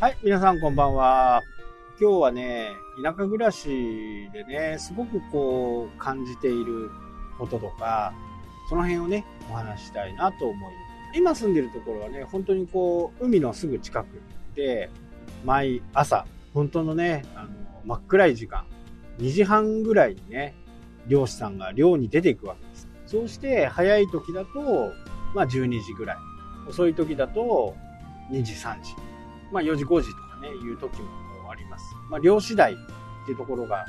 はい、皆さんこんばんは。今日はね、田舎暮らしでね、すごくこう感じていることとか、その辺をね、お話したいなと思います。今住んでるところはね、本当にこう、海のすぐ近くで、毎朝、本当のね、あの、真っ暗い時間、2時半ぐらいにね、漁師さんが漁に出ていくわけです。そうして、早い時だと、まあ12時ぐらい。遅い時だと、2時、3時。まあ4時、5時とかね、いう時もあります。まあ漁師代っていうところが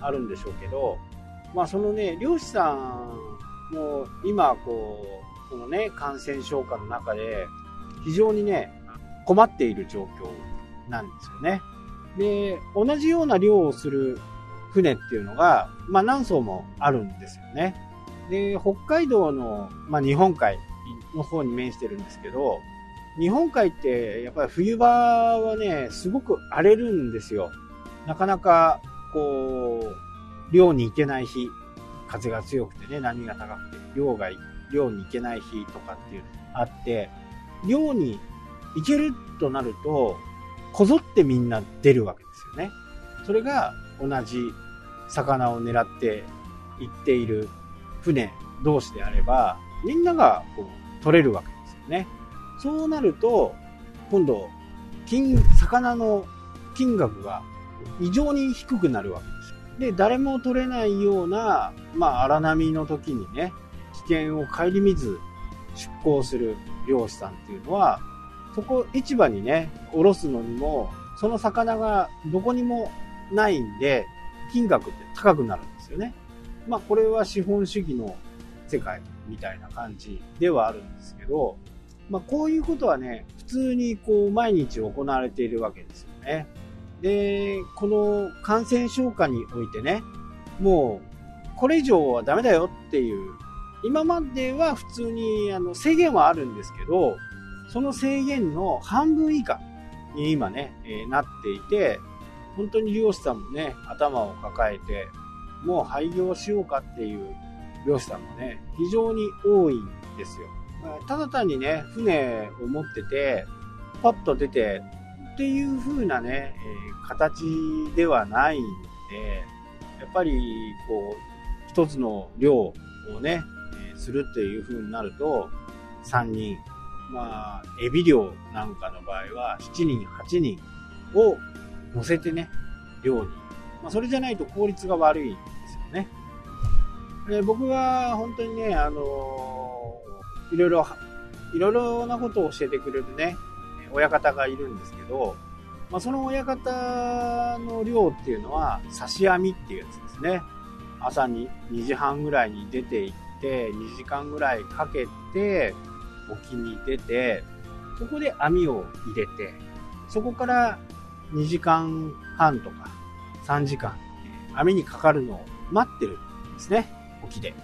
あるんでしょうけど、まあそのね、漁師さんも今こう、このね、感染症下の中で、非常にね、困っている状況なんですよね。で、同じような漁をする船っていうのが、まあ何艘もあるんですよね。で、北海道の、まあ日本海の方に面してるんですけど、日本海ってやっぱり冬場はね、すごく荒れるんですよ。なかなか、こう、漁に行けない日、風が強くてね、波が高くて、漁が、漁に行けない日とかっていうのがあって、漁に行けるとなると、こぞってみんな出るわけですよね。それが同じ魚を狙って行っている船同士であれば、みんながこう取れるわけですよね。そうなると、今度、金、魚の金額が異常に低くなるわけですよ。で、誰も取れないような、まあ、荒波の時にね、危険を顧みず出港する漁師さんっていうのは、そこ市場にね、おろすのにも、その魚がどこにもないんで、金額って高くなるんですよね。まあこれは資本主義の世界みたいな感じではあるんですけど、まあこういうことはね、普通にこう毎日行われているわけですよね。で、この感染症下においてね、もうこれ以上はダメだよっていう、今までは普通にあの制限はあるんですけど、その制限の半分以下に今ね、えー、なっていて、本当に漁師さんもね、頭を抱えて、もう廃業しようかっていう漁師さんもね、非常に多いんですよ。ただ単にね、船を持ってて、パッと出てっていう風なね、え、形ではないんで、やっぱり、こう、一つの漁をね、え、するっていう風になると、3人、まあ、エビ漁なんかの場合は、7人、8人を乗せてね、漁に。まあ、それじゃないと効率が悪いんですよね。で僕は本当にね、あの、いろいろ、いろいろなことを教えてくれるね、親方がいるんですけど、まあ、その親方の漁っていうのは、刺し網っていうやつですね。朝に2時半ぐらいに出て行って、2時間ぐらいかけて、沖に出て、そこで網を入れて、そこから2時間半とか3時間、網にかかるのを待ってるんですね、沖で。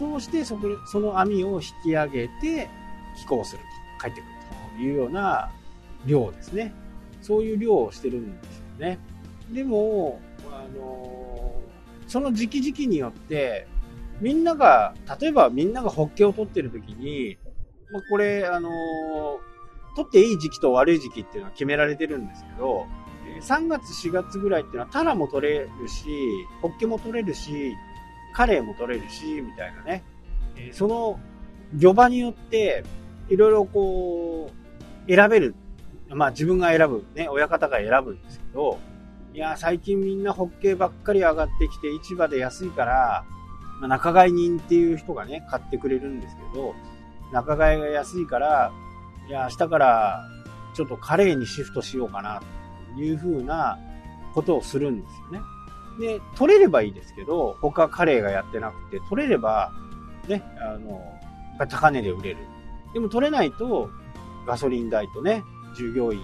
そうしてそこ、その網を引き上げて寄港すると、帰ってくるというような量ですね。そういう量をしてるんですよね。でも、あのその時期時期によって、みんなが、例えばみんながホッケを取ってる時に、まあ、これ、あのー、取っていい時期と悪い時期っていうのは決められてるんですけど、3月4月ぐらいっていうのはタラも取れるし、ホッケも取れるし、カレーも取れるし、みたいなね。その魚場によって、いろいろこう、選べる。まあ自分が選ぶ、ね、親方が選ぶんですけど、いや、最近みんなホッケばっかり上がってきて市場で安いから、まあ、仲買人っていう人がね、買ってくれるんですけど、仲買が安いから、いや、明日からちょっとカレーにシフトしようかな、というふうなことをするんですよね。で、取れればいいですけど、他カレーがやってなくて、取れれば、ね、あの、高値で売れる。でも取れないと、ガソリン代とね、従業員、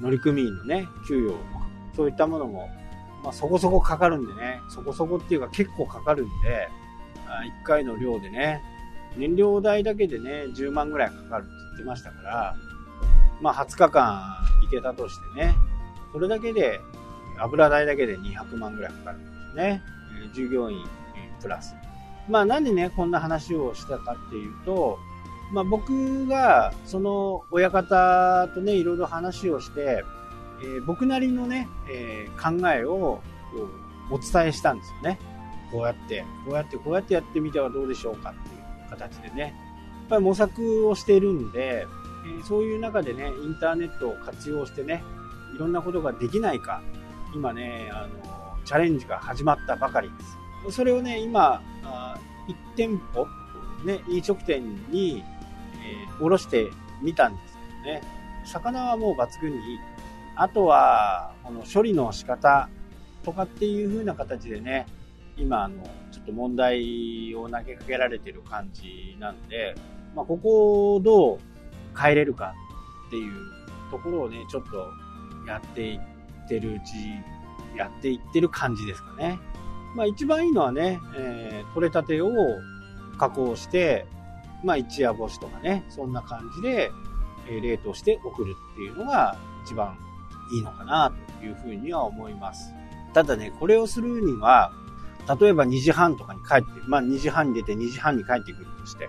乗組員のね、給与、そういったものも、まあ、そこそこかかるんでね、そこそこっていうか結構かかるんで、1回の量でね、燃料代だけでね、10万ぐらいかかるって言ってましたから、まあ20日間行けたとしてね、それだけで、油代だけで200万ぐらいかかるんですね。従業員プラス。まあなんでね、こんな話をしたかっていうと、まあ僕がその親方とね、いろいろ話をして、えー、僕なりのね、えー、考えをお伝えしたんですよね。こうやって、こうやって、こうやってやってみてはどうでしょうかっていう形でね。やっぱり模索をしているんで、えー、そういう中でね、インターネットを活用してね、いろんなことができないか、今ね、あの、チャレンジが始まったばかりです。それをね、今、あ1店舗、ね、飲食店に、えー、卸してみたんですけどね、魚はもう抜群にいい。あとは、この処理の仕方とかっていう風な形でね、今、あの、ちょっと問題を投げかけられてる感じなんで、まあ、ここをどう変えれるかっていうところをね、ちょっとやっていっててるうち、やっていってる感じですかね。まあ一番いいのはね、えー、取れたてを加工して、まあ一夜干しとかね、そんな感じで、え冷凍して送るっていうのが一番いいのかなというふうには思います。ただね、これをするには、例えば2時半とかに帰って、まあ2時半に出て2時半に帰ってくるとして、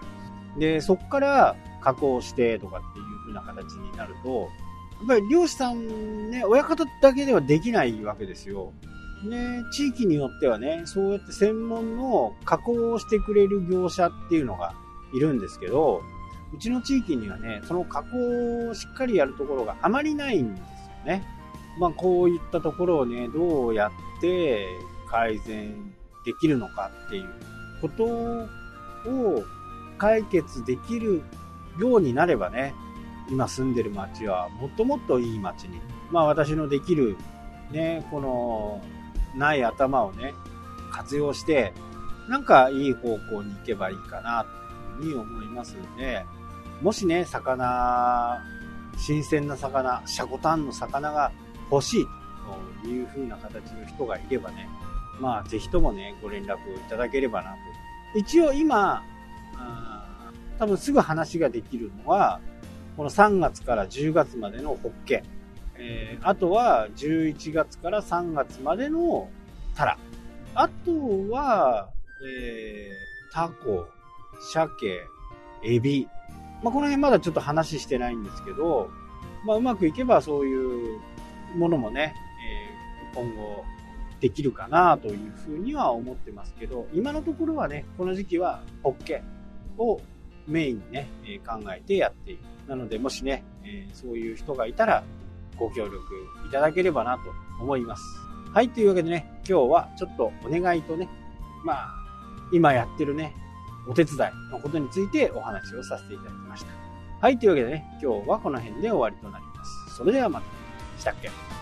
で、そこから加工してとかっていう風な形になると、っぱり漁師さんね、親方だけではできないわけですよ。ね、地域によってはね、そうやって専門の加工をしてくれる業者っていうのがいるんですけど、うちの地域にはね、その加工をしっかりやるところがあまりないんですよね。まあ、こういったところをね、どうやって改善できるのかっていうことを解決できるようになればね、今住んでる街はもっともっといい街に、まあ私のできるね、このない頭をね、活用して、なんかいい方向に行けばいいかな、というふうに思いますんで、もしね、魚、新鮮な魚、シャコタンの魚が欲しいという風な形の人がいればね、まあ、ぜひともね、ご連絡をいただければなと。一応今、多分すぐ話ができるのは、この3月から10月までのホッケ。えー、あとは11月から3月までのタラ。あとは、えー、タコ、鮭、エビ。まあ、この辺まだちょっと話してないんですけど、まあ、うまくいけばそういうものもね、えー、今後できるかなというふうには思ってますけど、今のところはね、この時期はホッケをメインにね、え考えてやっている。なので、もしね、えそういう人がいたら、ご協力いただければなと思います。はい、というわけでね、今日はちょっとお願いとね、まあ、今やってるね、お手伝いのことについてお話をさせていただきました。はい、というわけでね、今日はこの辺で終わりとなります。それではまた。したっけ？